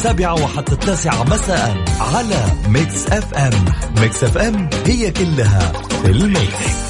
السابعة وحتى التاسعة مساء على Mix FM Mix FM هي كلها في ال mix.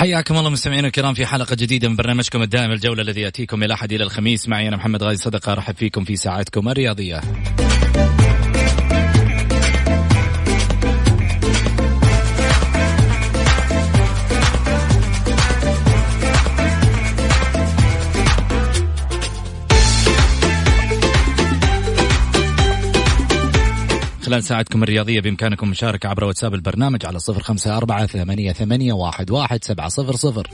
حياكم الله مستمعينا الكرام في حلقة جديدة من برنامجكم الدائم الجولة الذي يأتيكم من الاحد إلى الخميس معي أنا محمد غازي صدقة أرحب فيكم في ساعاتكم الرياضية. خلال ساعتكم الرياضية بإمكانكم مشاركة عبر واتساب البرنامج على صفر خمسة أربعة ثمانية, ثمانية واحد, واحد سبعة صفر صفر.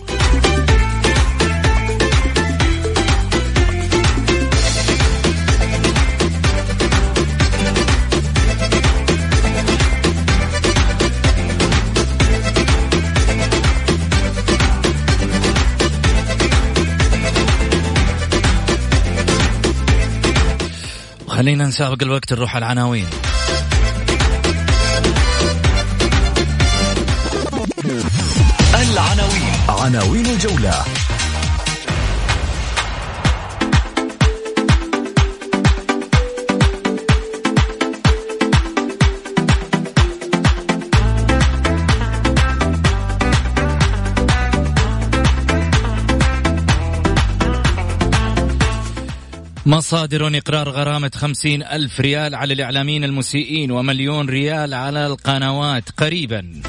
خلينا نسابق الوقت نروح على العناوين. العناوين. عناوين الجولة. مصادر إقرار غرامة خمسين ألف ريال على الإعلاميين المسيئين ومليون ريال على القنوات قريبا.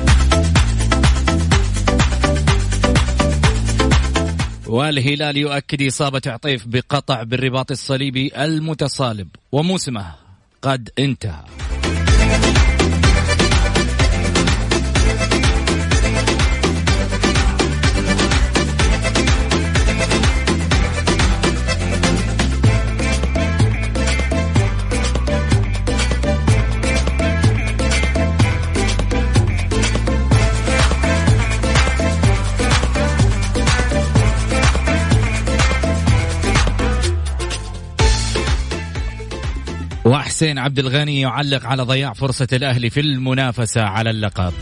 والهلال يؤكد إصابة عطيف بقطع بالرباط الصليبي المتصالب وموسمه قد انتهى. وحسين عبد الغني يعلق على ضياع فرصة الأهلي في المنافسة على اللقب.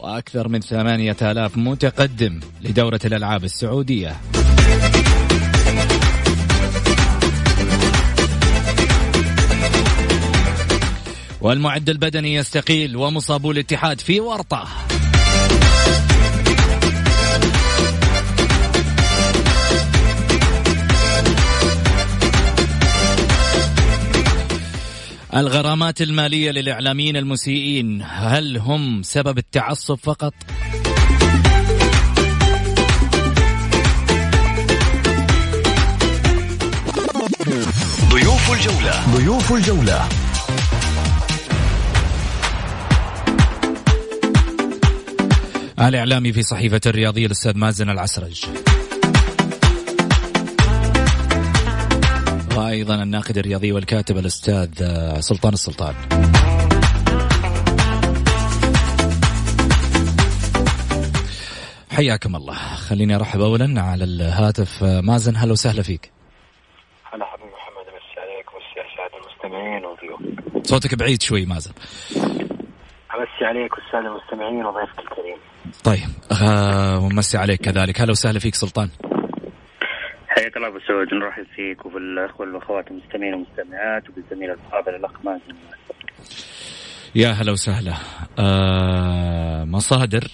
وأكثر من ثمانية آلاف متقدم لدورة الألعاب السعودية. والمعد البدني يستقيل ومصابو الاتحاد في ورطة. الغرامات المالية للإعلاميين المسيئين هل هم سبب التعصب فقط؟ ضيوف الجولة. ضيوف الجولة. الإعلامي في صحيفة الرياضية الأستاذ مازن العسرج. وأيضا الناقد الرياضي والكاتب الأستاذ سلطان السلطان. حياكم الله. خليني أرحب اولا على الهاتف. مازن هلا وسهلا فيك. هلا حبيبي محمد أمسي عليك ومسي على السادة المستمعين وضيوفك. صوتك بعيد شوي مازن. أمسي عليك والسادة المستمعين وضيفك الكريم. طيب آه ومسي عليك كذلك. هلا وسهلا فيك سلطان. حياك الله أبو سعود. نرحب فيك وبالاخوه والأخوات المستمعين والمستمعات وبالزميل الفاضل الاخ مازن يا هلا وسهلا. آه مصادر.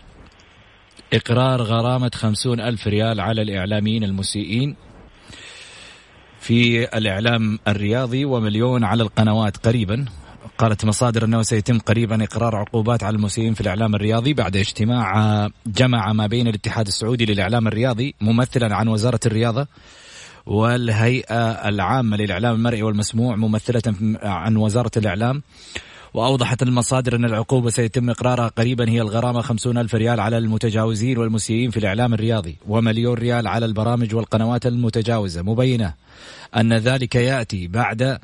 إقرار غرامة خمسون ألف ريال على الإعلاميين المسيئين في الإعلام الرياضي ومليون على القنوات قريبا. قالت مصادر أنه سيتم قريبا إقرار عقوبات على المسيئين في الإعلام الرياضي بعد اجتماع جمع ما بين الاتحاد السعودي للإعلام الرياضي ممثلا عن وزارة الرياضة والهيئة العامة للإعلام المرئي والمسموع ممثلة عن وزارة الإعلام. وأوضحت المصادر أن العقوبة سيتم إقرارها قريبا هي الغرامة خمسون ألف ريال على المتجاوزين والمسيئين في الإعلام الرياضي ومليون ريال على البرامج والقنوات المتجاوزة. مبينة أن ذلك يأتي بعد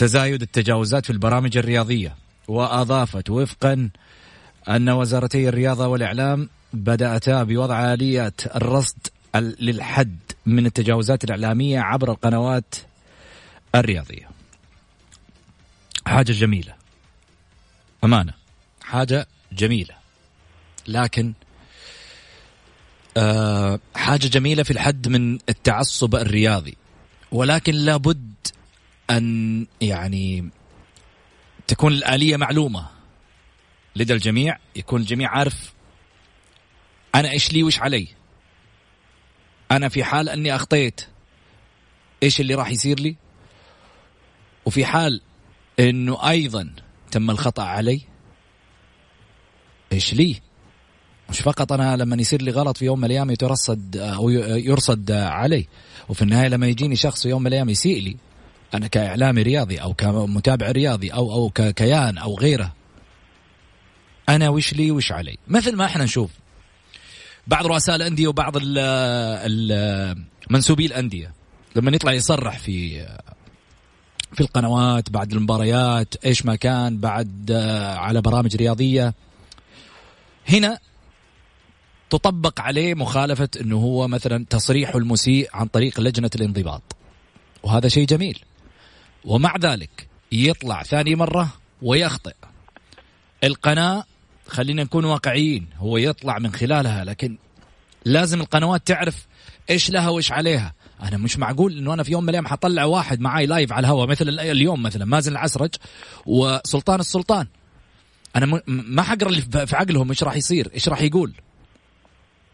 تزايد التجاوزات في البرامج الرياضية وأضافت وفقا أن وزارتي الرياضة والإعلام بدأتا بوضع آليات الرصد للحد من التجاوزات الإعلامية عبر القنوات الرياضية. حاجة جميلة. أمانة. حاجة جميلة. لكن آه حاجة جميلة في الحد من التعصب الرياضي. ولكن لابد أن يعني تكون الآلية معلومة لدى الجميع يكون الجميع عارف أنا إيش لي وإيش علي. أنا في حال أني أخطيت إيش اللي راح يصير لي؟ وفي حال إنه أيضا تم الخطأ علي إيش لي؟ مش فقط أنا لما يصير لي غلط في يوم من الأيام يترصد أو يرصد علي وفي النهاية لما يجيني شخص في يوم من الأيام يسيء لي. أنا كإعلامي رياضي أو كمتابع رياضي أو أو ككيان أو غيره أنا وش لي وش علي؟ مثل ما إحنا نشوف. بعض رؤساء الأندية وبعض منسوبي الأندية. لما يطلع يصرح في في القنوات بعد المباريات إيش ما كان بعد آه، على برامج رياضية. هنا تطبق عليه مخالفة إنه هو مثلا تصريح المسيء عن طريق لجنة الانضباط. وهذا شيء جميل. ومع ذلك يطلع ثاني مرة ويخطئ. القناة خلينا نكون واقعيين هو يطلع من خلالها لكن لازم القنوات تعرف إيش لها وإيش عليها. أنا مش معقول إنه أنا في يوم من الأيام حطلع واحد معاي لايف على الهواء مثل اليوم مثلا مازن العسرج وسلطان السلطان. أنا ما حقرا اللي في عقلهم إيش راح يصير إيش راح يقول.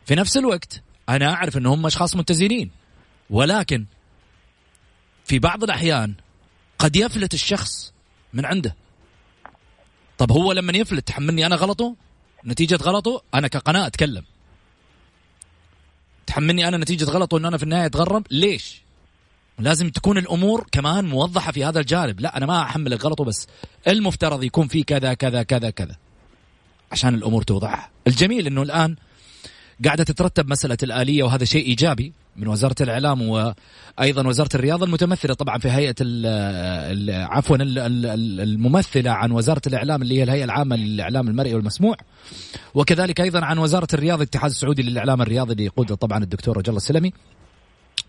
في نفس الوقت أنا أعرف ان هم أشخاص متزنين ولكن في بعض الأحيان قد يفلت الشخص من عنده. طب هو لما يفلت تحملني أنا غلطه؟ نتيجة غلطه؟ أنا كقناة أتكلم. تحملني أنا نتيجة غلط وان أنا في النهاية أتغرب؟ ليش؟ لازم تكون الأمور كمان موضحة في هذا الجانب. لا أنا ما أحمل الغلط وبس المفترض يكون في كذا كذا كذا كذا. عشان الأمور توضح. الجميل إنه الآن قاعدة تترتب مسألة الآلية وهذا شيء إيجابي. من وزارة الإعلام وأيضا وزارة الرياضة المتمثلة طبعا في هيئة عفوا الممثلة عن وزارة الإعلام اللي هي الهيئة العامة للإعلام المرئي والمسموع وكذلك أيضا عن وزارة الرياضة الاتحاد السعودي للإعلام الرياضي اللي يقوده طبعا الدكتور رجل السلمي.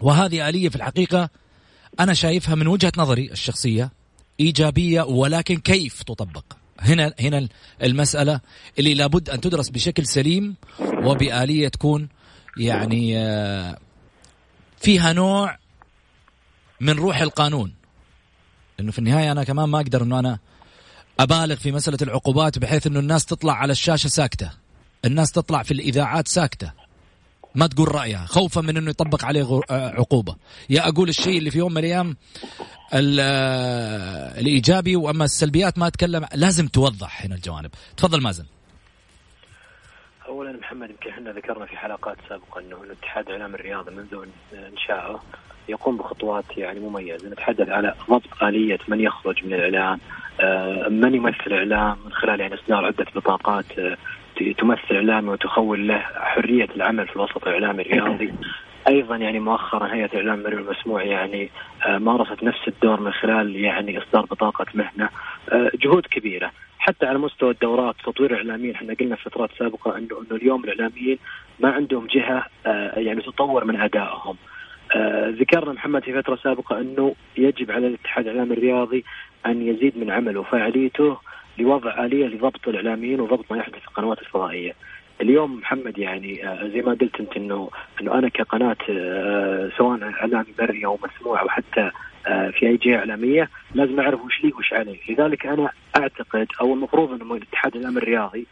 وهذه آلية في الحقيقة أنا شايفها من وجهة نظري الشخصية إيجابية ولكن كيف تطبق؟ هنا هنا المسألة اللي لابد أن تدرس بشكل سليم وبآلية تكون يعني آه، فيها نوع من روح القانون. إنه في النهاية أنا كمان ما أقدر إنه أنا أبالغ في مسألة العقوبات بحيث إنه الناس تطلع على الشاشة ساكتة. الناس تطلع في الإذاعات ساكتة. ما تقول رأيها. خوفا من إنه يطبق عليه آه، عقوبة. يا أقول الشيء اللي في يوم من الأيام آه، الإيجابي وأما السلبيات ما أتكلم لازم توضح هنا الجوانب. تفضل مازن. اولا محمد يمكن إحنا ذكرنا في حلقات سابقة إنه الاتحاد الاعلام الرياضي منذ انشائه يقوم بخطوات يعني مميزة. نتحدث على ضبط آلية من يخرج من الاعلام آه، من يمثل الاعلام من خلال يعني إصدار عدة بطاقات آه، تمثل اعلامي وتخول له حرية العمل في الوسط الإعلامي الرياضي. أيضا يعني مؤخرا هيئة الاعلام المرئي المسموع يعني آه، مارست نفس الدور من خلال يعني إصدار بطاقة مهنة جهود كبيرة. حتى على مستوى الدورات تطوير الإعلاميين إحنا قلنا في فترات سابقة انه إنه اليوم الإعلاميين ما عندهم جهة يعني تطور من أدائهم ذكرنا محمد في فترة سابقة إنه يجب على الاتحاد الإعلامي الرياضي أن يزيد من عمله وفاعليته لوضع آلية لضبط الإعلاميين وضبط ما يحدث في القنوات الفضائية. اليوم محمد يعني آه، زي ما قلت أنت انه إنه أنا كقناة آه، سواء إعلامي بري أو مسموع أو حتى آه، في أي جهة إعلامية لازم أعرف وش لي وش علي، لذلك أنا أعتقد أو المفروض أنه الاتحاد الاعلامي الرياضي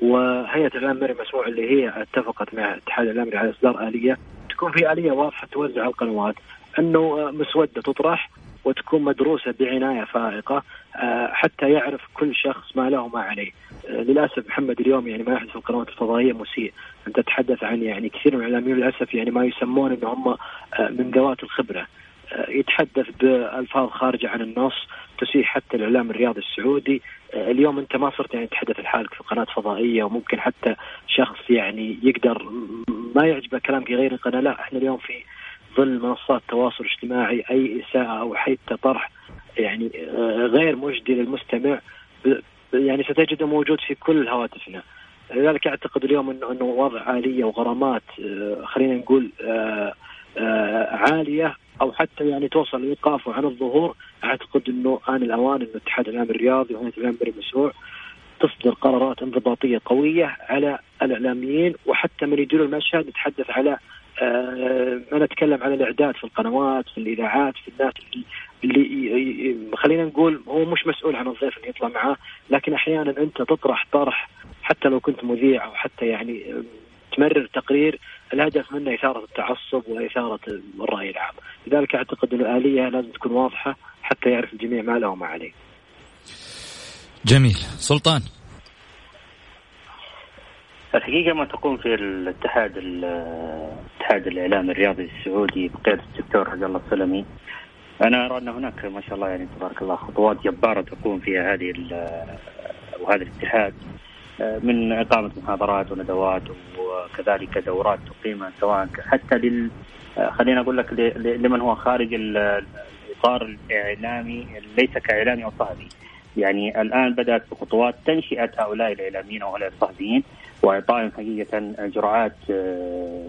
وهيئة الاعلام المرئي مسموع اللي هي اتفقت مع الاتحاد الاعلامي على إصدار آلية تكون في آلية واضحة توزع القنوات أنه مسودة تطرح وتكون مدروسة بعناية فائقة آه، حتى يعرف كل شخص ما له وما عليه. آه، للأسف محمد اليوم يعني ما يحدث في القنوات الفضائية مسيء، أنت تتحدث عن يعني كثير من الإعلاميين للأسف يعني ما يسمون ان هم آه، من ذوات الخبرة. يتحدث بألفاظ خارجة عن النص تسيء حتى الإعلام الرياضي السعودي. اليوم أنت ما صرت يعني تتحدث لحالك في قناة فضائية وممكن حتى شخص يعني يقدر ما يعجبه كلام في غير القناة. لا إحنا اليوم في ظل منصات التواصل الاجتماعي أي إساءة أو حتى طرح يعني آه، غير مجدي للمستمع يعني ستجده موجود في كل هواتفنا. لذلك أعتقد اليوم انه أنه وضع اليه وغرامات آه، خلينا نقول آه، عالية أو حتى يعني توصل لايقافه عن الظهور. أعتقد إنه آن الأوان انه الاتحاد الاعلامي الرياضي وهيئة الإعلام المشروع تصدر قرارات انضباطية قوية على الإعلاميين وحتى من يديروا المشهد نتحدث على آه، أنا أتكلم عن الإعداد في القنوات في الإذاعات في الناس اللي, خلينا نقول هو مش مسؤول عن الضيف اللي يطلع معاه لكن أحيانا أنت تطرح طرح حتى لو كنت مذيع أو حتى يعني تمرر تقرير الهدف منه إثارة التعصب وإثارة الرأي العام، لذلك أعتقد أن الآلية لازم تكون واضحة حتى يعرف الجميع ما له وما عليه. جميل، سلطان. الحقيقة ما تقوم في الاتحاد الاتحاد الاعلام الرياضي السعودي بقيادة الدكتور عبد الله السلمي. أنا أرى أن هناك ما شاء الله يعني تبارك الله خطوات جبارة تقوم فيها هذه وهذا الاتحاد. من إقامة محاضرات وندوات وكذلك دورات تقيم سواء حتى لل خلينا أقول لك لمن هو خارج الإطار الإعلامي ليس كإعلامي أو صحفي يعني الآن بدأت بخطوات تنشئة هؤلاء الإعلاميين أو هؤلاء الصحفيين واعطائهم حقيقة جرعات آه،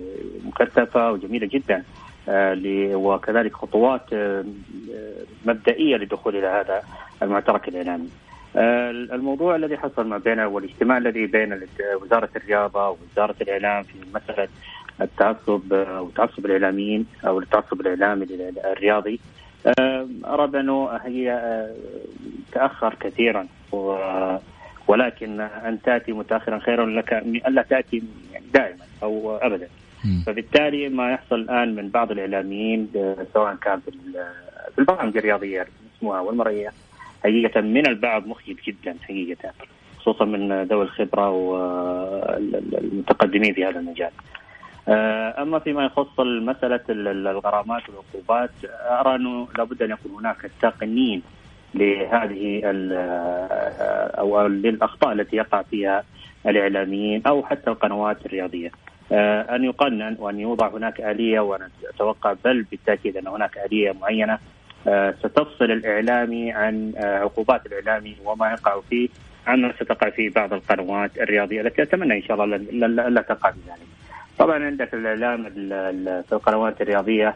مكثفة وجميلة جدا آه، وكذلك خطوات آه، مبدئية للدخول إلى هذا المعترك الإعلامي. الموضوع الذي حصل ما بين والاجتماع الذي بين وزارة الرياضة ووزارة الإعلام في مسألة التعصب أو تعصب الإعلاميين أو التعصب الإعلامي الرياضي. ارى بانه هي تأخر كثيرا ولكن أن تأتي متاخرا خير لك ألا تأتي يعني دائما أو ابدا. فبالتالي ما يحصل الآن من بعض الإعلاميين سواء كان في البرامج الرياضية المسموعه والمرئية حقيقة من البعض مخجل جدا حقيقة خصوصا من ذوي الخبرة والمتقدمين في هذا المجال. آه، أما فيما يخص مسألة الغرامات والعقوبات أرى أنه لابد أن يكون هناك تقنين لهذه أو للأخطاء التي يقع فيها الإعلاميين أو حتى القنوات الرياضية. آه، أن يقنن وأن يوضع هناك آلية وأنا أتوقع بل بالتأكيد أن هناك آلية معينة آه، ستفصل الإعلامي عن آه، عقوبات الإعلامي وما يقع فيه عما ستقع في بعض القنوات الرياضية التي أتمنى إن شاء الله لا تقع ذلك. طبعا عندك الإعلام في القنوات الرياضية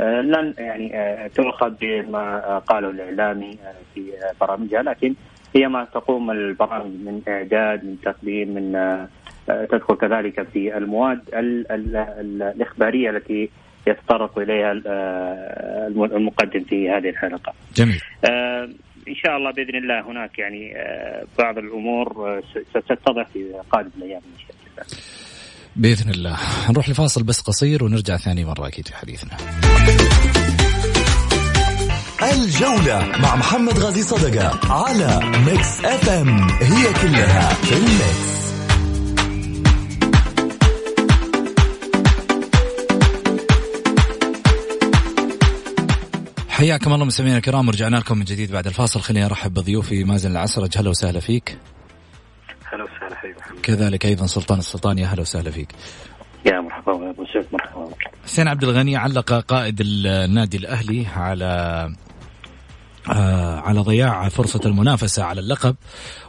آه، لن يعني آه، تؤخذ بما قاله الإعلامي آه، في برامجها لكن هي ما تقوم البرامج من إعداد من تقديم من تدخل كذلك في المواد الإخبارية التي يتطرق إليها المقدم في هذه الحلقة. جميل. إن شاء الله بإذن الله هناك يعني بعض الأمور ستتضح في قادم الأيام إن شاء الله. بإذن الله نروح لفاصل بس قصير ونرجع ثاني مرة أكيد في حديثنا الجولة مع محمد غازي صدقة على Mix FM it's all in the mix حياكم الله مستمعينا الكرام ورجعنا لكم من جديد بعد الفاصل. خليني أرحب بضيوفي مازن العسرج هلا وسهلا فيك. هلا وسهلا حبيبي كذلك أيضا سلطان السلطان يا هلا وسهلا فيك. يا مرحبا أبو سعود مرحبا. حسين عبد الغني علق قائد النادي الأهلي على على ضياع فرصة المنافسة على اللقب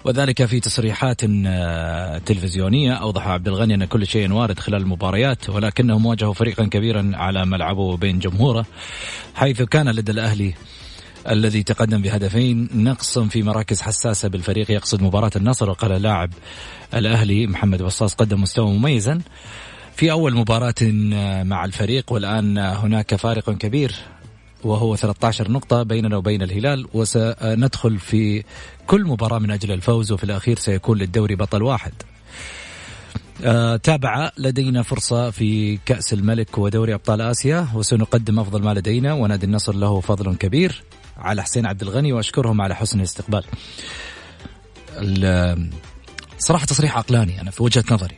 وذلك في تصريحات آه، تلفزيونية. أوضح عبد الغني أن كل شيء وارد خلال المباريات ولكنهم واجهوا فريقا كبيرا على ملعبه وبين جمهوره حيث كان لدى الأهلي الذي تقدم بهدفين نقص في مراكز حساسة بالفريق يقصد مباراة النصر. وقال لاعب الأهلي محمد بصاص قدم مستوى مميزا في أول مباراة مع الفريق والآن هناك فارق كبير وهو 13 نقطة بيننا وبين الهلال وسندخل في كل مباراة من أجل الفوز وفي الأخير سيكون للدوري بطل واحد. آه تابع لدينا فرصة في كأس الملك ودوري أبطال آسيا وسنقدم أفضل ما لدينا ونادي النصر له فضل كبير على حسين عبد الغني وأشكرهم على حسن الاستقبال. صراحة تصريح عقلاني أنا في وجهة نظري.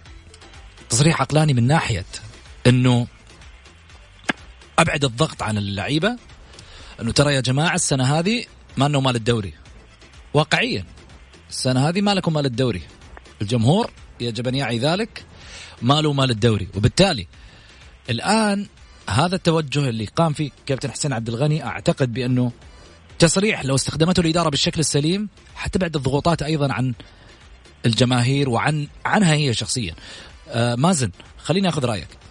تصريح عقلاني من ناحية أنه أبعد الضغط عن اللعيبة أنه ترى يا جماعة السنة هذه ما أنه مال الدوري. واقعيا السنة هذه ما لكم مال الدوري. الجمهور يجب أن يعي ذلك ماله مال الدوري. وبالتالي الآن هذا التوجه اللي قام فيه كابتن حسين عبد الغني أعتقد بأنه تصريح لو استخدمته الإدارة بالشكل السليم حتبعد الضغوطات أيضا عن الجماهير وعن عنها هي شخصيا. آه مازن خليني أخذ رأيك. آه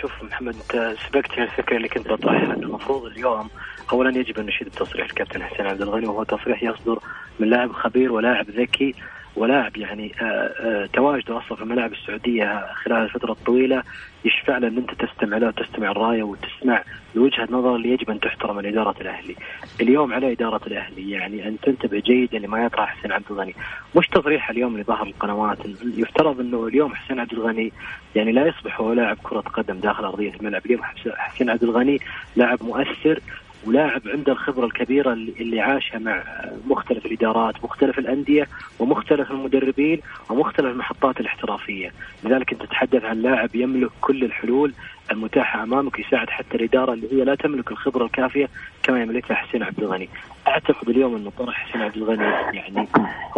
شوف محمد أنت سبقت الفكرة اللي كنت بطرحها المفروض اليوم اولا يجب أن نشيد التصريح الكابتن حسين عبد الغني وهو تصريح يصدر من لاعب خبير ولاعب ذكي ولاعب يعني آه، آه، تواجده أصلا في الملاعب السعودية خلال الفترة الطويلة. يشفع له ان أنت تستمع له وتستمع الراية وتسمع لوجهه نظر اللي يجب أن تحترم من إدارة الأهلي. اليوم على إدارة الأهلي يعني أن تنتبه جيدا لما يطرح حسين عبد الغني، مش تصريح اليوم اللي ظهر القنوات يفترض أنه اليوم حسين عبد الغني يعني لا يصبح هو لاعب كرة قدم داخل أرضية الملعب، اليوم حسين عبد الغني لاعب مؤثر ولاعب عنده الخبرة الكبيرة اللي عاشها مع مختلف الإدارات مختلف الأندية ومختلف المدربين ومختلف المحطات الاحترافية. لذلك أنت تتحدث عن لاعب يملك كل الحلول المتاحة أمامك يساعد حتى الإدارة اللي هي لا تملك الخبرة الكافية كما يملكها حسين عبد الغني. أعتقد اليوم أنه طرح حسين عبد الغني يعني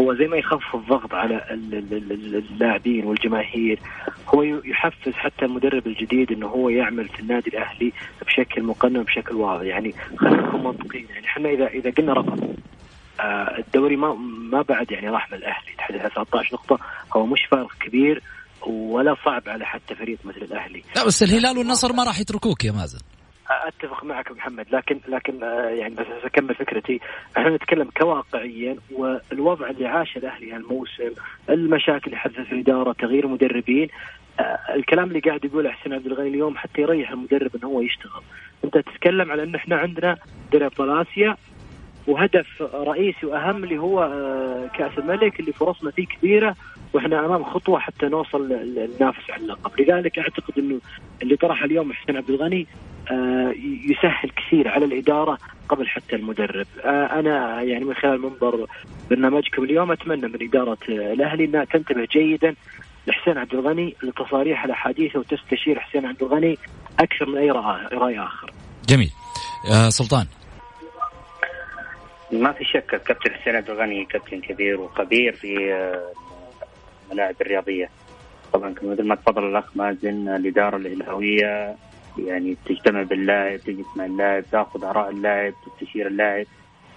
هو زي ما يخفف الضغط على اللاعبين والجماهير هو يحفز حتى المدرب الجديد أنه هو يعمل في النادي الأهلي بشكل مقنن بشكل واضح. يعني خلينا نكون منطقيين يعني إحنا إذا إذا قلنا رقم آه الدوري ما ما بعد يعني راح من الأهلي تحدث 13 نقطة هو مش فارق كبير ولا صعب على حتى فريق مثل الأهلي. لا بس الهلال والنصر ما راح يتركوك يا مازن. أتفق معك محمد لكن لكن آه، يعني بس أكمل فكرتي. إحنا نتكلم كواقعيا والوضع اللي عاشه الأهلي هالموسم المشاكل اللي حدثت الإدارة تغيير مدربين آه، الكلام اللي قاعد يقوله حسين عبد الغني اليوم حتى يريح المدرب إنه هو يشتغل. أنت تتكلم على إن إحنا عندنا دوري ابطال اسيا وهدف رئيسي وأهم اللي هو آه، كأس الملك اللي فرصنا فيه كبيرة وإحنا أمام خطوة حتى نوصل ننافس على اللقب، لذلك أعتقد إنه اللي طرح اليوم حسين عبد الغني آه، يسهل كثير على الإدارة قبل حتى المدرب، آه، أنا يعني من خلال منظر برنامجكم اليوم أتمنى من إدارة الأهلي أنها تنتبه جيدا لحسين عبد الغني لتصاريح الأحاديث وتستشير حسين عبد الغني أكثر من أي رأي آخر. جميل. آه سلطان. ما في شك الكابتن حسين عبد الغني كابتن كبير وخبير في الملاعب الرياضية. طبعا مثل ما تفضل الأخ مازن الإدارة الاهلاويه يعني تجتمع باللاعب تجلس مع اللاعب تأخذ آراء اللاعب تستشير اللاعب.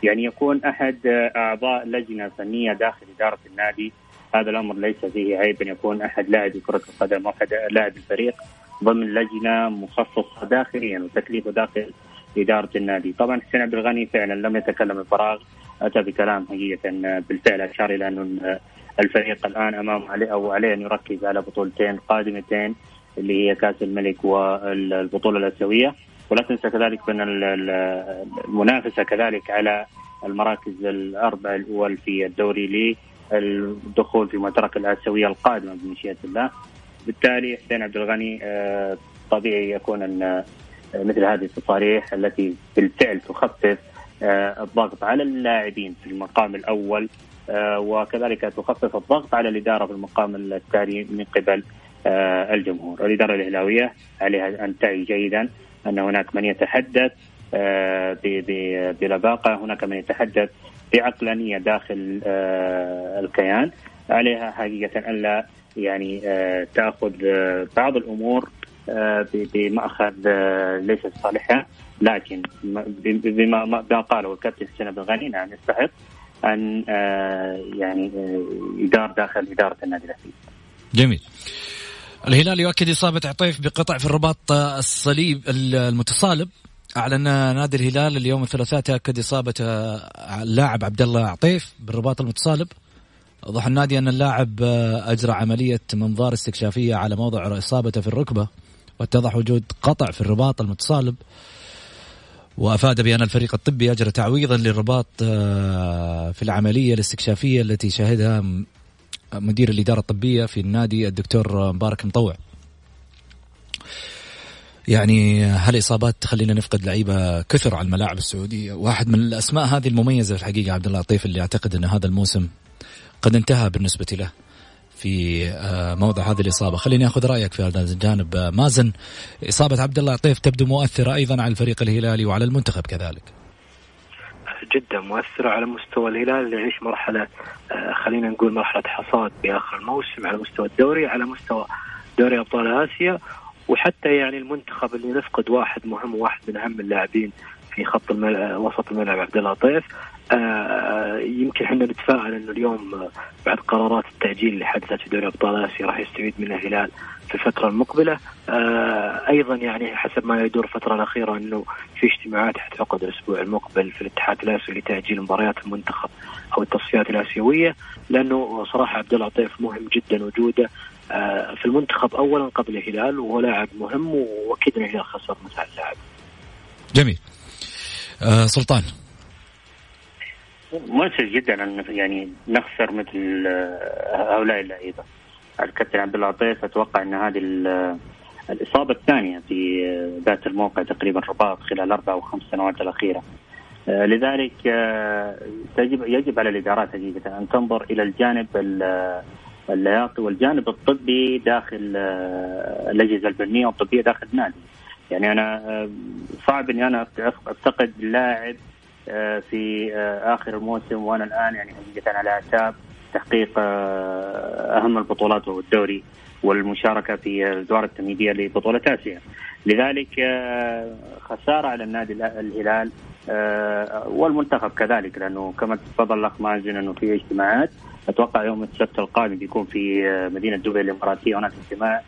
يعني يكون أحد أعضاء لجنة فنية داخل إدارة النادي. هذا الأمر ليس فيه عيب أن يكون أحد لاعب كرة القدم أحد لاعب الفريق ضمن لجنة مخصصة داخليا وتكليفه داخل إدارة النادي، طبعا حسين عبد الغني فعلا لم يتكلم بفراغ أتى بكلام حقيقة بالفعل أشار إلى أنه الفريق الآن أمامه عليه أو عليه أن يركز على بطولتين قادمتين اللي هي كأس الملك والبطولة الأسيوية. ولا تنسى كذلك بان المنافسة كذلك على المراكز الأربع الأول في الدوري للدخول في المعترك الأسيوية القادمة بمشيئة الله. بالتالي حسين عبد الغني آه، طبيعي يكون أن مثل هذه التصاريح التي بالفعل تخفف آه، الضغط على اللاعبين في المقام الأول. آه، وكذلك تخفف الضغط على الإدارة في المقام الثاني من قبل آه، الجمهور، الإدارة الإهلاوية عليها أن تعي جيدا أن هناك من يتحدث بلباقة، هناك من يتحدث بعقلانية داخل الكيان، عليها حقيقة الا يعني تأخذ بعض الأمور بمأخذ ليس صالحها لكن بما ما قاله الكابتن حسين بن غني نعم يستحق. أن يعني يدار داخل إدارة النادي الأهلي. جميل. الهلال يؤكد إصابة عطيف بقطع في الرباط الصليب المتصالب أعلن نادي الهلال اليوم الثلاثاء تأكد إصابة اللاعب عبد الله عطيف بالرباط المتصالب وضح النادي أن اللاعب أجرى عملية منظار استكشافية على موضع إصابته في الركبة واتضح وجود قطع في الرباط المتصالب وأفاد بأن الفريق الطبي أجرى تعويضا للرباط آه، في العملية الاستكشافية التي شهدها مدير الإدارة الطبية في النادي الدكتور مبارك مطوع. يعني هالإصابات تخلينا نفقد لعيبة كثر على الملاعب السعودية، واحد من الأسماء هذه المميزة في الحقيقة عبد الله لطيف اللي أعتقد أن هذا الموسم قد انتهى بالنسبة له. في آه، موضع هذه الإصابة. خليني أخذ رأيك في هذا الجانب آه، مازن. إصابة عبد الله عطيف تبدو مؤثرة أيضا على الفريق الهلالي وعلى المنتخب كذلك. جدا مؤثرة على مستوى الهلال اللي يعيش مرحلة آه، خلينا نقول مرحلة حصاد في آخر الموسم على مستوى الدوري على مستوى دوري أبطال آسيا. وحتى يعني المنتخب اللي نفقد واحد مهم وواحد من أهم اللاعبين في خط الملعب وسط الملعب عبد اللطيف آه يمكن إحنا نتفائل إنه اليوم بعد قرارات التأجيل اللي حدثت في دوري أبطال آسيا راح يستفيد منها الهلال في الفترة المقبلة آه أيضا يعني حسب ما يدور الفترة الأخيرة إنه في اجتماعات حتعقد الأسبوع المقبل في الاتحاد الآسيوي لتأجيل مباريات المنتخب أو التصفيات الآسيوية لأنه صراحة عبد اللطيف مهم جدا وجوده آه في المنتخب اولا قبل الهلال وهو لاعب مهم وأكيد الهلال خسر مثل اللاعب. جميل. آه سلطان مؤسف جدا أن يعني نخسر مثل آه، هؤلاء اللعيبة. الكابتن عبد اللطيف أتوقع أن هذه الإصابة الثانية في آه، ذات الموقع تقريبا رباط خلال أربع أو خمس سنوات الأخيرة. آه، لذلك تجب يجب على الإدارات حقيقه أن تنظر إلى الجانب اللياقي والجانب الطبي داخل الأجهزة الفنية والطبية داخل النادي. يعني أنا صعب إني أنا افتقد لاعب آه، في آه، آخر الموسم وأنا الآن يعني حقيقه على اعتاب تحقيق آه، أهم البطولات وهو الدوري والمشاركة في الادوار التمهيدية لبطولة آسيا. لذلك خسارة على النادي الهلال والمنتخب كذلك لأنه كما تفضل الأخ مازن أنه في اجتماعات. أتوقع يوم السبت القادم بيكون في مدينة دبي الإماراتية هناك اجتماع.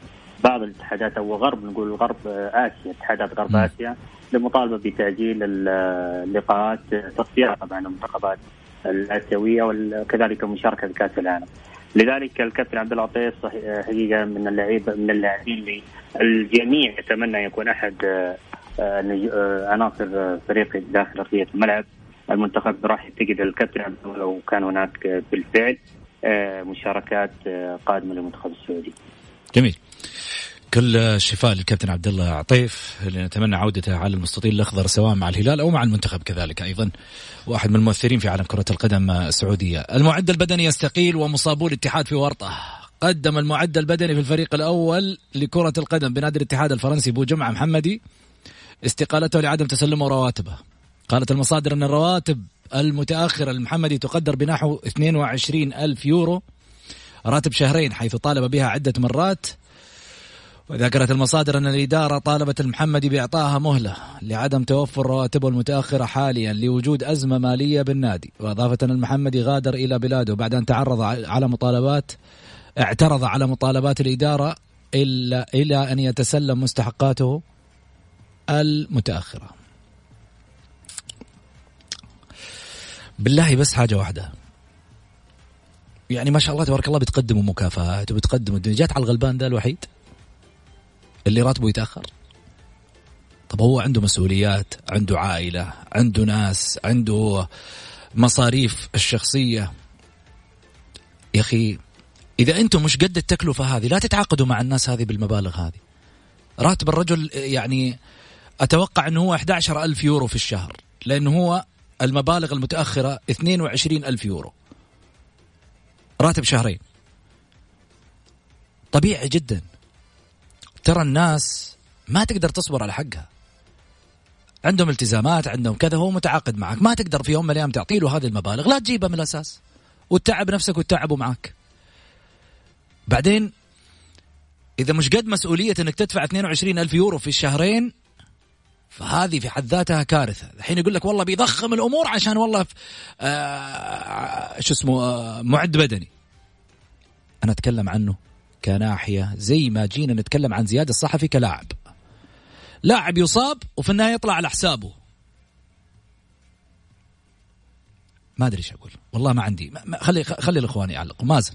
بعض الاتحادات أو غرب نقول غرب آسيا اتحادات غرب آسيا. للمطالبه بتأجيل اللقاءات تصفيات طبعا المنتخبات الآسيوية وكذلك المشاركه في كأس العالم. لذلك الكابتن عبد اللطيف حقيقة من اللعيبه من اللاعبين اللي الجميع يتمنى يكون أحد آه، آه، عناصر فريق داخل أرضية الملعب. المنتخب راح يفتقد الكابتن لو كان هناك بالفعل آه، مشاركات قادمة للمنتخب السعودي. جميل. كل الشفاء للكابتن عبد الله عطيف اللي نتمنى عودته على المستطيل الأخضر سواء مع الهلال أو مع المنتخب كذلك أيضا واحد من المؤثرين في عالم كرة القدم السعودية. المعد البدني يستقيل ومصابو الاتحاد في ورطة. قدم المعد البدني في الفريق الأول لكرة القدم بنادي الاتحاد الفرنسي بو جمعة محمدي استقالته لعدم تسلمه رواتبه. قالت المصادر أن الرواتب المتأخرة لمحمدي تقدر بنحو 22 ألف يورو راتب شهرين حيث طالب بها عدة مرات وذكرت المصادر أن الإدارة طالبت المحمدي بإعطائها مهلة لعدم توفر رواتبه المتأخرة حاليا لوجود أزمة مالية بالنادي. وأضافت أن المحمدي غادر إلى بلاده بعد أن تعرض على مطالبات اعترض على مطالبات الإدارة إلا إلى أن يتسلم مستحقاته المتأخرة. بالله بس حاجة واحدة. يعني ما شاء الله تبارك الله بتقدموا مكافآت وبتقدموا جات على الغلبان ذا الوحيد؟ اللي راتبه يتأخر. طب هو عنده مسؤوليات عنده عائلة عنده ناس عنده مصاريف الشخصية. يا أخي إذا أنتم مش قد التكلفة هذه لا تتعاقدوا مع الناس هذه بالمبالغ هذه. راتب الرجل يعني أتوقع إنه هو 11 ألف يورو في الشهر لأنه هو المبالغ المتأخرة 22 ألف يورو. راتب شهرين. طبيعي جدا. ترى الناس ما تقدر تصبر على حقها. عندهم التزامات عندهم كذا هو متعاقد معك. ما تقدر في يوم من الأيام تعطي له هذه المبالغ. لا تجيبها من الأساس. وتتعب نفسك وتتعبه معك. بعدين إذا مش قد مسؤولية إنك تدفع 22 ألف يورو في الشهرين فهذه في حد ذاتها كارثة. الحين يقول لك والله بيضخم الأمور عشان والله آه شو اسمه آه معد بدني. أنا أتكلم عنه كناحية زي ما جينا نتكلم عن زياد الصحفي كلاعب. لاعب يصاب وفي النهاية يطلع على حسابه. ما أدري إيش أقول. والله ما عندي. ما خلي خلي الاخوان يعلقوا مازن.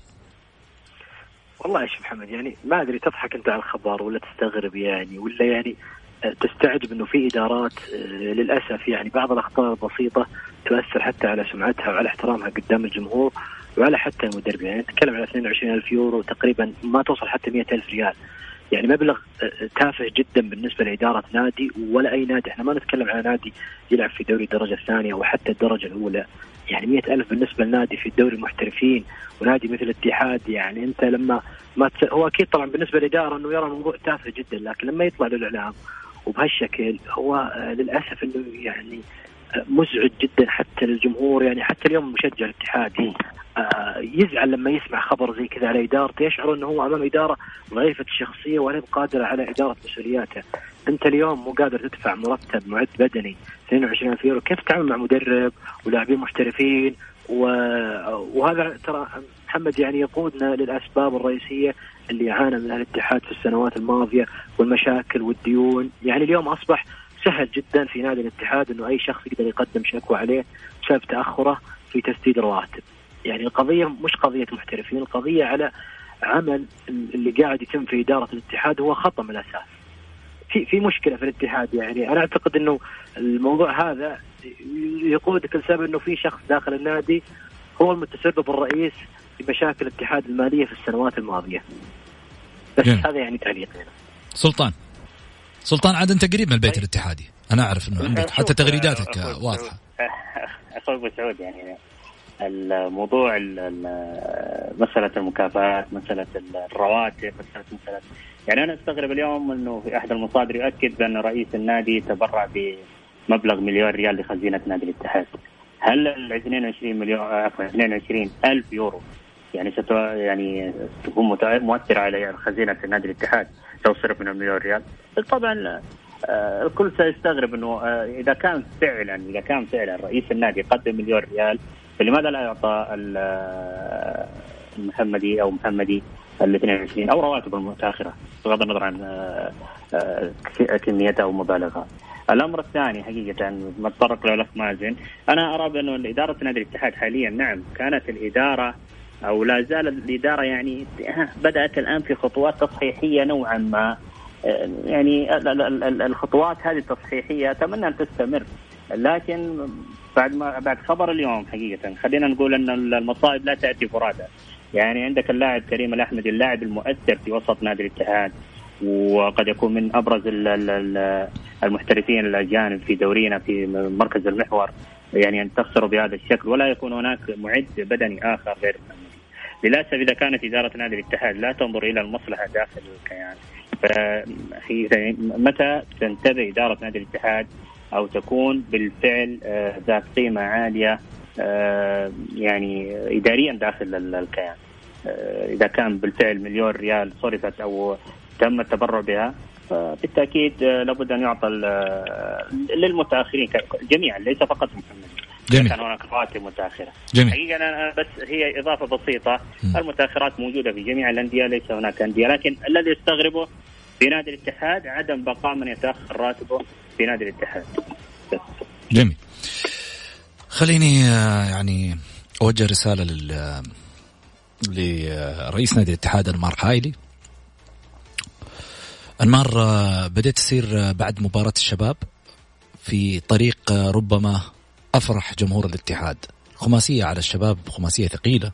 والله يا محمد يعني ما أدري تضحك أنت على الخبر ولا تستغرب يعني ولا يعني آه، تستعجب إنه في إدارات آه، للأسف يعني بعض الأخطاء البسيطة تؤثر حتى على سمعتها وعلى احترامها قدام الجمهور. وعلى حتى المدربين يعني نتكلم على 22 ألف يورو تقريبا ما توصل حتى 100 ألف ريال. يعني مبلغ آه، تافه جدا بالنسبة لإدارة نادي ولا أي نادي. إحنا ما نتكلم على نادي يلعب في دوري الدرجة الثانية أو حتى الدرجة الأولى. يعني مئة ألف بالنسبة لنادي في الدوري المحترفين ونادي مثل الاتحاد يعني أنت لما ما تس... هو أكيد طبعا بالنسبة للإدارة أنه يرى الموضوع تافه جدا لكن لما يطلع للإعلام وبهالشكل هو آه، للأسف أنه يعني آه، مزعج جدا حتى للجمهور. يعني حتى اليوم مشجع الاتحاد آه، يزعل لما يسمع خبر زي كذا على إدارته. يشعر إنه هو أمام إدارة ضعيفة الشخصية ولا قادره على إدارة مسؤولياته. أنت اليوم مو قادر تدفع مرتب معد بدني 22 ألف يورو. كيف تتعامل مع مدرب ولاعبين محترفين؟ و... وهذا ترى محمد يعني يقودنا للأسباب الرئيسية اللي عانى منها الاتحاد في السنوات الماضية والمشاكل والديون. يعني اليوم أصبح سهل جدا في نادي الاتحاد إنه أي شخص يقدر يقدم شكوى عليه بسبب تأخره في تسديد الرواتب. يعني القضية مش قضية محترفين القضية على عمل اللي قاعد يتم في إدارة الاتحاد هو خطأ من الأساس. في في مشكلة في الاتحاد يعني. أنا أعتقد إنه الموضوع هذا يقودك لسبب إنه في شخص داخل النادي هو المتسبب الرئيس في مشاكل الاتحاد المالية في السنوات الماضية. بس جميل. هذا يعني تعليقي يعني. سلطان. سلطان عاد أنت قريب من البيت. الاتحادي. أنا أعرف إنه عندك حتى تغريداتك واضحة. أخوي ابو سعود يعني. الموضوع مسألة المكافآت مسألة الرواتب مساله مساله يعني أنا أستغرب اليوم إنه في أحد المصادر يؤكد بأن رئيس النادي تبرع بمبلغ مليون ريال لخزينة نادي الاتحاد. هل ال 22 مليون عفوا 22 ألف يورو يعني ستو يعني تكون مؤثره على خزينة نادي الاتحاد لو صرف من المليون ريال؟ طبعا آه، الكل سيستغرب إنه آه، إذا كان فعلا إذا كان فعلا رئيس النادي قدم مليون ريال فلماذا لا يعطى المحمدي أو محمدي ال 22 أو رواتبه المتاخره بغض النظر عن آه، آه، كميتها أو مبالغها. الأمر الثاني حقيقة نتطرق له الأخ مازن. أنا أرى بأنه اداره نادي الاتحاد حاليا. نعم كانت الإدارة أو لا زال الإدارة يعني بدأت الآن في خطوات تصحيحية نوعا ما. آه، يعني الخطوات هذه التصحيحية أتمنى أن تستمر. لكن بعد ما بعد خبر اليوم حقيقة خلينا نقول إن المصائب لا تأتي فرادى. يعني عندك اللاعب كريم الاحمدي اللاعب المؤثر في وسط نادي الاتحاد وقد يكون من أبرز المحترفين الأجانب في دورينا في مركز المحور. يعني أن تخسروا بهذا الشكل ولا يكون هناك معد بدني آخر غير للأسف إذا كانت إدارة نادي الاتحاد لا تنظر إلى المصلحة داخل الكيان. متى تنتبه إدارة نادي الاتحاد أو تكون بالفعل آه، ذات قيمة عالية آه، يعني اداريا داخل الكيان. آه، إذا كان بالفعل مليون ريال صرفت أو تم التبرع بها بالتأكيد لابد أن يعطى للمتأخرين جميعا ليس فقط محمد. جميل. كان هناك رواتب متأخرة. جميل. حقيقة أنا بس هي إضافة بسيطة. م. المتأخرات موجودة في جميع الأندية ليس هناك أندية. لكن الذي يستغربه في نادي الاتحاد عدم بقاء من يتأخر راتبه. في نادي الاتحاد. جميل. خليني آه، يعني أوجه رسالة لل لرئيس نادي الاتحاد أنمار حايلي. أنمار آه، بديت تصير آه، بعد مباراة الشباب في طريق ربما أفرح جمهور الاتحاد. خماسية على الشباب خماسية ثقيلة.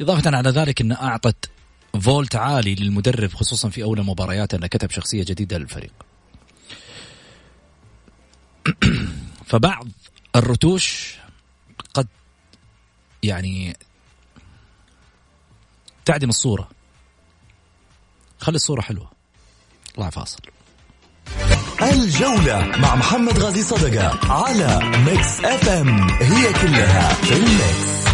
إضافة على ذلك إن أعطت فولت عالي للمدرب خصوصا في اولى مباريات انه كتب شخصية جديدة للفريق. فبعض الرتوش قد يعني تعدم الصورة. خلي الصورة حلوة. الله فاصل الجولة مع محمد غازي صدقة على Mix FM it's all in the mix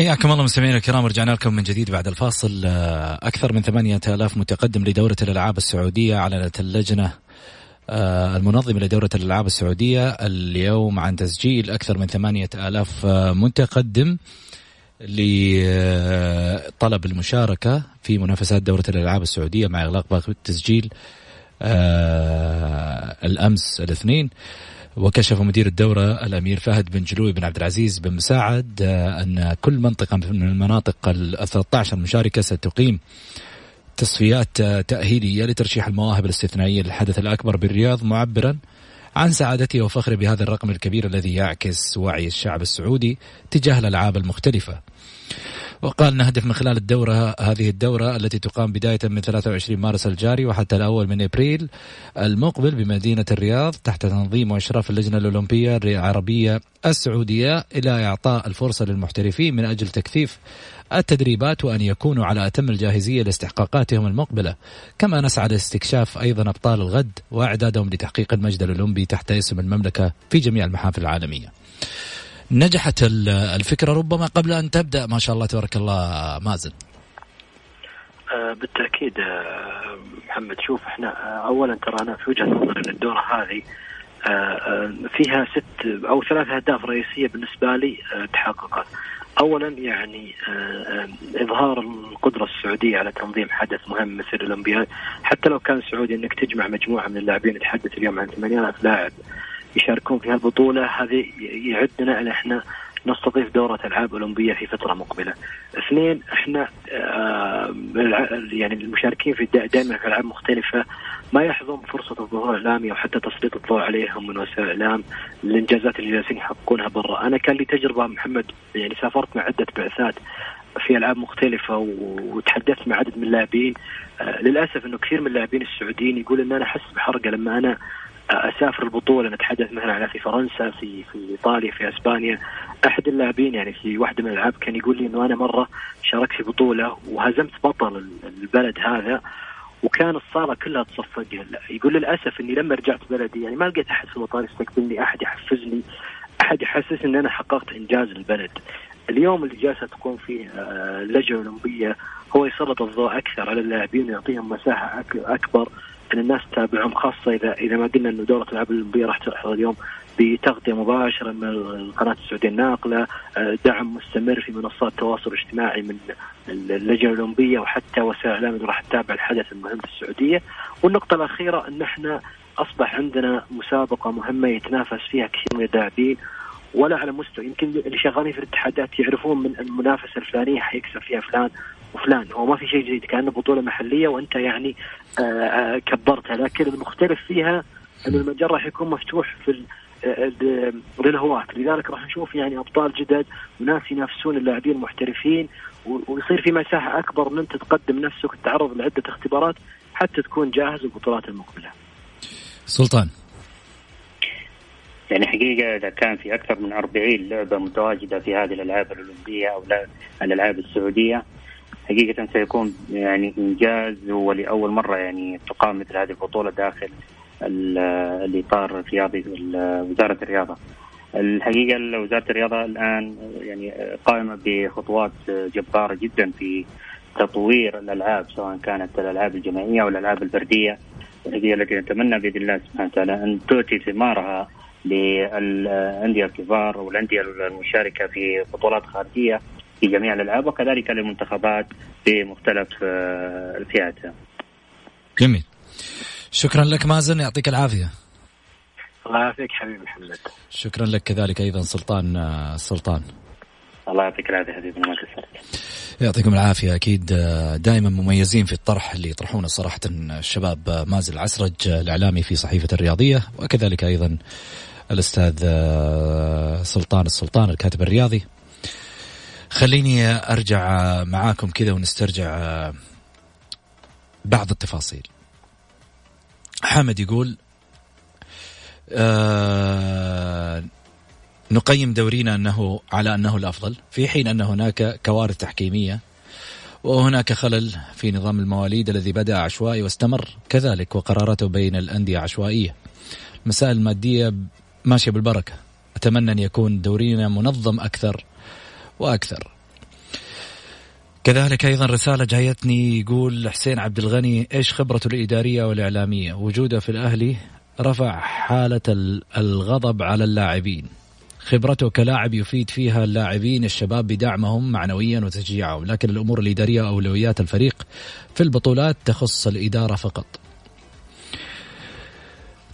حياكم الله مستمعينا الكرام رجعنا لكم من جديد بعد الفاصل. آه، أكثر من ثمانية آلاف متقدم لدورة الألعاب السعودية أعلنت اللجنة آه، المنظمة لدورة الألعاب السعودية اليوم عن تسجيل أكثر من ثمانية آلاف آه، متقدم لطلب المشاركة في منافسات دورة الألعاب السعودية مع إغلاق باب التسجيل الأمس الاثنين. وكشف مدير الدورة الأمير فهد بن جلوي بن عبد العزيز بن مساعد آه، أن كل منطقة من المناطق ال 13 المشاركة ستقيم تصفيات آه، تأهيلية لترشيح المواهب الاستثنائية للحدث الأكبر بالرياض. معبرا عن سعادته وفخره بهذا الرقم الكبير الذي يعكس وعي الشعب السعودي تجاه الألعاب المختلفة. وقال نهدف من خلال الدورة هذه الدورة التي تقام بداية من 23 مارس الجاري وحتى الأول من إبريل المقبل بمدينة الرياض تحت تنظيم وإشراف اللجنة الأولمبية العربية السعودية إلى إعطاء الفرصة للمحترفين من أجل تكثيف التدريبات وأن يكونوا على أتم الجاهزية لاستحقاقاتهم المقبلة. كما نسعى لاستكشاف أيضا أبطال الغد وإعدادهم لتحقيق المجد الأولمبي تحت اسم المملكة في جميع المحافل العالمية. نجحت الفكرة ربما قبل أن تبدأ ما شاء الله تبارك الله مازن آه، بالتأكيد آه، محمد شوف إحنا آه، اولا ترى أنا في وجهة نظري إن الدورة هذه فيها ست أو ثلاث أهداف رئيسية بالنسبة لي تحققت. اولا يعني إظهار القدرة السعودية على تنظيم حدث مهم مثل الاولمبياد حتى لو كان سعودي إنك تجمع مجموعة من اللاعبين نتحدث اليوم عن 8000 لاعب يشاركون في هالبطولة هذه يعدنا أن إحنا نستضيف دورة ألعاب أولمبية في فترة مقبلة. اثنين إحنا آه يعني المشاركين في دائما في ألعاب مختلفة ما يحظون فرصة الظهور الإعلامي أو حتى تسليط الضوء عليهم من وسائل الإعلام الإنجازات اللي جالسين يحققونها برا. أنا كان لي تجربة محمد يعني سافرت مع عدة بعثات في ألعاب مختلفة وتحدثت مع عدد من اللاعبين آه للأسف إنه كثير من اللاعبين السعوديين يقول إن أنا أحس بحرقة لما أنا أسافر البطولة نتحدث مثلا على في فرنسا في في إيطاليا في أسبانيا. أحد اللاعبين يعني في واحدة من الألعاب كان يقول لي إنه أنا مرة شاركت في بطولة وهزمت بطل البلد هذا وكان الصالة كلها تصفق. يقول للأسف إني لما رجعت بلدي يعني ما لقيت أحد في المطار يستقبلني أحد يحفزني أحد يحسسني إن أنا حققت إنجاز للبلد اليوم اللي جالسة تقوم فيه آه، اللجنة الأولمبية هو يسلط الضوء أكثر على اللاعبين ويعطيهم مساحة أكبر. ان الناس تتابعهم خاصة اذا إذا ما قلنا إنه دوره الالعاب الاولمبيه راح تحصل اليوم بتغطية مباشرة من قناه السعودية الناقلة، آه، دعم مستمر في منصات التواصل الاجتماعي من اللجنة الأولمبية وحتى وسائل الإعلام اللي راح تتابع الحدث المهم في السعودية، والنقطة الأخيرة إن إحنا أصبح عندنا مسابقة مهمة يتنافس فيها كثير من اللاعبين ولا على مستوى يمكن اللي شغالين في الاتحادات يعرفون من المنافسة الفلانية حيكسب فيها فلان وفلان هو ما في شيء جديد كأنه بطولة محلية وأنت يعني آه، آه، كبرتها. لكن المختلف فيها انه المجال راح يكون مفتوح في آه، للهواة. لذلك راح نشوف يعني أبطال جدد وناس ينافسون اللاعبين المحترفين ويصير في مساحة أكبر إن أنت تقدم نفسك وتتعرض لعدة اختبارات حتى تكون جاهز للبطولات المقبلة. سلطان. يعني حقيقة إذا كان في أكثر من 40 لعبة متواجدة في هذه الألعاب الأولمبية أو الألعاب السعودية حقيقة سيكون يعني إنجاز ولأول مرة يعني تقام مثل هذه البطولة داخل الإطار الرياضي وزارة الرياضة. الحقيقة وزارة الرياضة الآن يعني قائمة بخطوات جبارة جدا في تطوير الألعاب سواء كانت الألعاب الجماعية أو الألعاب الفردية وهي التي نتمنى بإذن الله سبحانه وتعالى أن تؤتي ثمارها للأندية الكبار والأندية المشاركة في بطولات خارجية في جميع الألعاب وكذلك للمنتخبات في مختلف آه، الفئات. جميل. شكرا لك مازن يعطيك العافية. الله يعافيك حبيبي محمد. شكرا لك كذلك أيضا سلطان آه، سلطان. الله يعطيك العافية حبيبي ما يعطيكم العافية. أكيد آه، دائما مميزين في الطرح اللي يطرحونه صراحة الشباب مازن العسرج الإعلامي في صحيفة الرياضية وكذلك أيضا الأستاذ سلطان السلطان الكاتب الرياضي. خليني أرجع معاكم كذا ونسترجع بعض التفاصيل. حامد يقول آه نقيم دورينا أنه على أنه الأفضل في حين أن هناك كوارث تحكيمية وهناك خلل في نظام المواليد الذي بدأ عشوائي واستمر كذلك وقراراته بين الأندية عشوائية. المسائل الماديه ماشية بالبركة. أتمنى أن يكون دورينا منظم أكثر وأكثر. كذلك أيضا رسالة جايتني يقول حسين عبد الغني إيش خبرته الإدارية والإعلامية؟ وجوده في الأهلي رفع حالة الغضب على اللاعبين. خبرته كلاعب يفيد فيها اللاعبين الشباب بدعمهم معنويا وتشجيعهم لكن الأمور الإدارية أولويات الفريق في البطولات تخص الإدارة فقط.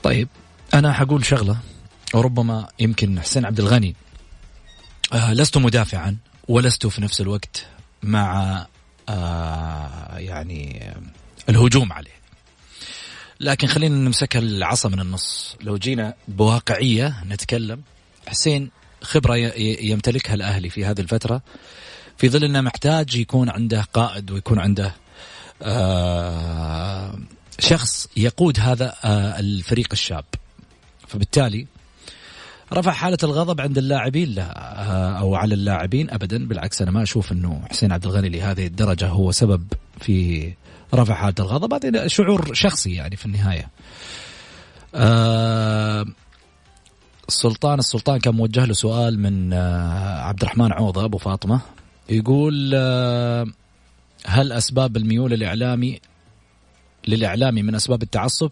طيب أنا حقول شغلة وربما يمكن حسين عبد الغني آه لست مدافعا ولست في نفس الوقت مع آه يعني الهجوم عليه. لكن خلينا نمسك العصا من النص. لو جينا بواقعية نتكلم حسين خبرة يمتلكها الأهلي في هذه الفترة في ظل أنه محتاج يكون عنده قائد ويكون عنده آه شخص يقود هذا آه الفريق الشاب. فبالتالي رفع حالة الغضب عند اللاعبين. لا آه، أو على اللاعبين أبدا. بالعكس أنا ما أشوف أنه حسين عبد الغني لهذه الدرجة هو سبب في رفع حالة الغضب. هذا شعور شخصي يعني في النهاية. آه السلطان السلطان كان موجه له سؤال من آه عبد الرحمن عوضة أبو فاطمة. يقول هل أسباب الميول الإعلامي للإعلامي من أسباب التعصب؟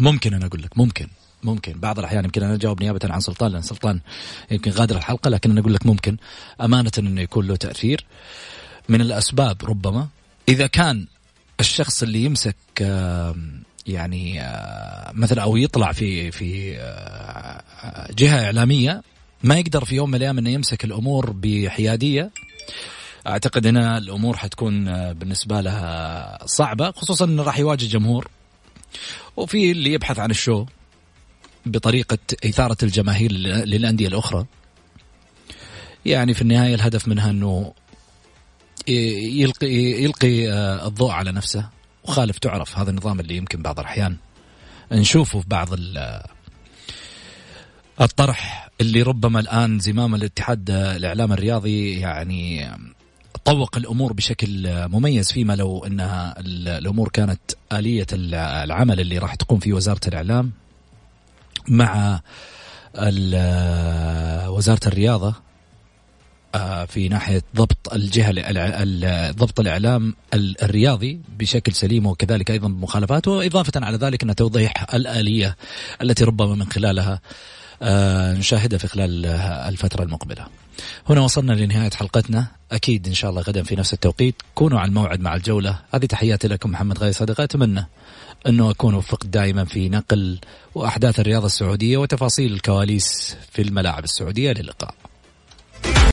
ممكن أنا أقول لك ممكن. ممكن. بعض الأحيان يمكن أنا أجاوب نيابة عن سلطان لأن سلطان يمكن غادر الحلقة لكن أنا أقول لك ممكن. أمانة إنه يكون له تأثير. من الأسباب ربما إذا كان الشخص اللي يمسك يعني مثلا أو يطلع في في جهة إعلامية ما يقدر في يوم من الأيام إنه يمسك الأمور بحيادية. أعتقد ان الأمور حتكون بالنسبة لها صعبة خصوصا إنه راح يواجه جمهور. وفي اللي يبحث عن الشو. بطريقة إثارة الجماهير للأندية الأخرى؟ يعني في النهاية الهدف منها أنه يلقي, يلقي آه، الضوء على نفسه. وخالف تعرف هذا النظام اللي يمكن بعض الأحيان نشوفه في بعض الطرح اللي ربما الآن زمام الاتحاد الإعلام الرياضي يعني طوق الأمور بشكل مميز فيما لو إنها الأمور كانت آلية العمل اللي راح تقوم فيه وزارة الإعلام. مع وزارة الرياضة آه، في ناحية ضبط الجهة ضبط الإعلام الرياضي بشكل سليم وكذلك أيضا بمخالفاته وإضافة على ذلك أن توضيح الآلية التي ربما من خلالها آه، نشاهدها في خلال الفترة المقبلة. هنا وصلنا لنهاية حلقتنا. أكيد إن شاء الله غدا في نفس التوقيت. كونوا على الموعد مع الجولة. هذه تحياتي لكم محمد غاي صدقة أتمنى أنه أكون وفقت دائما في نقل وأحداث الرياضة السعودية وتفاصيل الكواليس في الملاعب السعودية للقاء.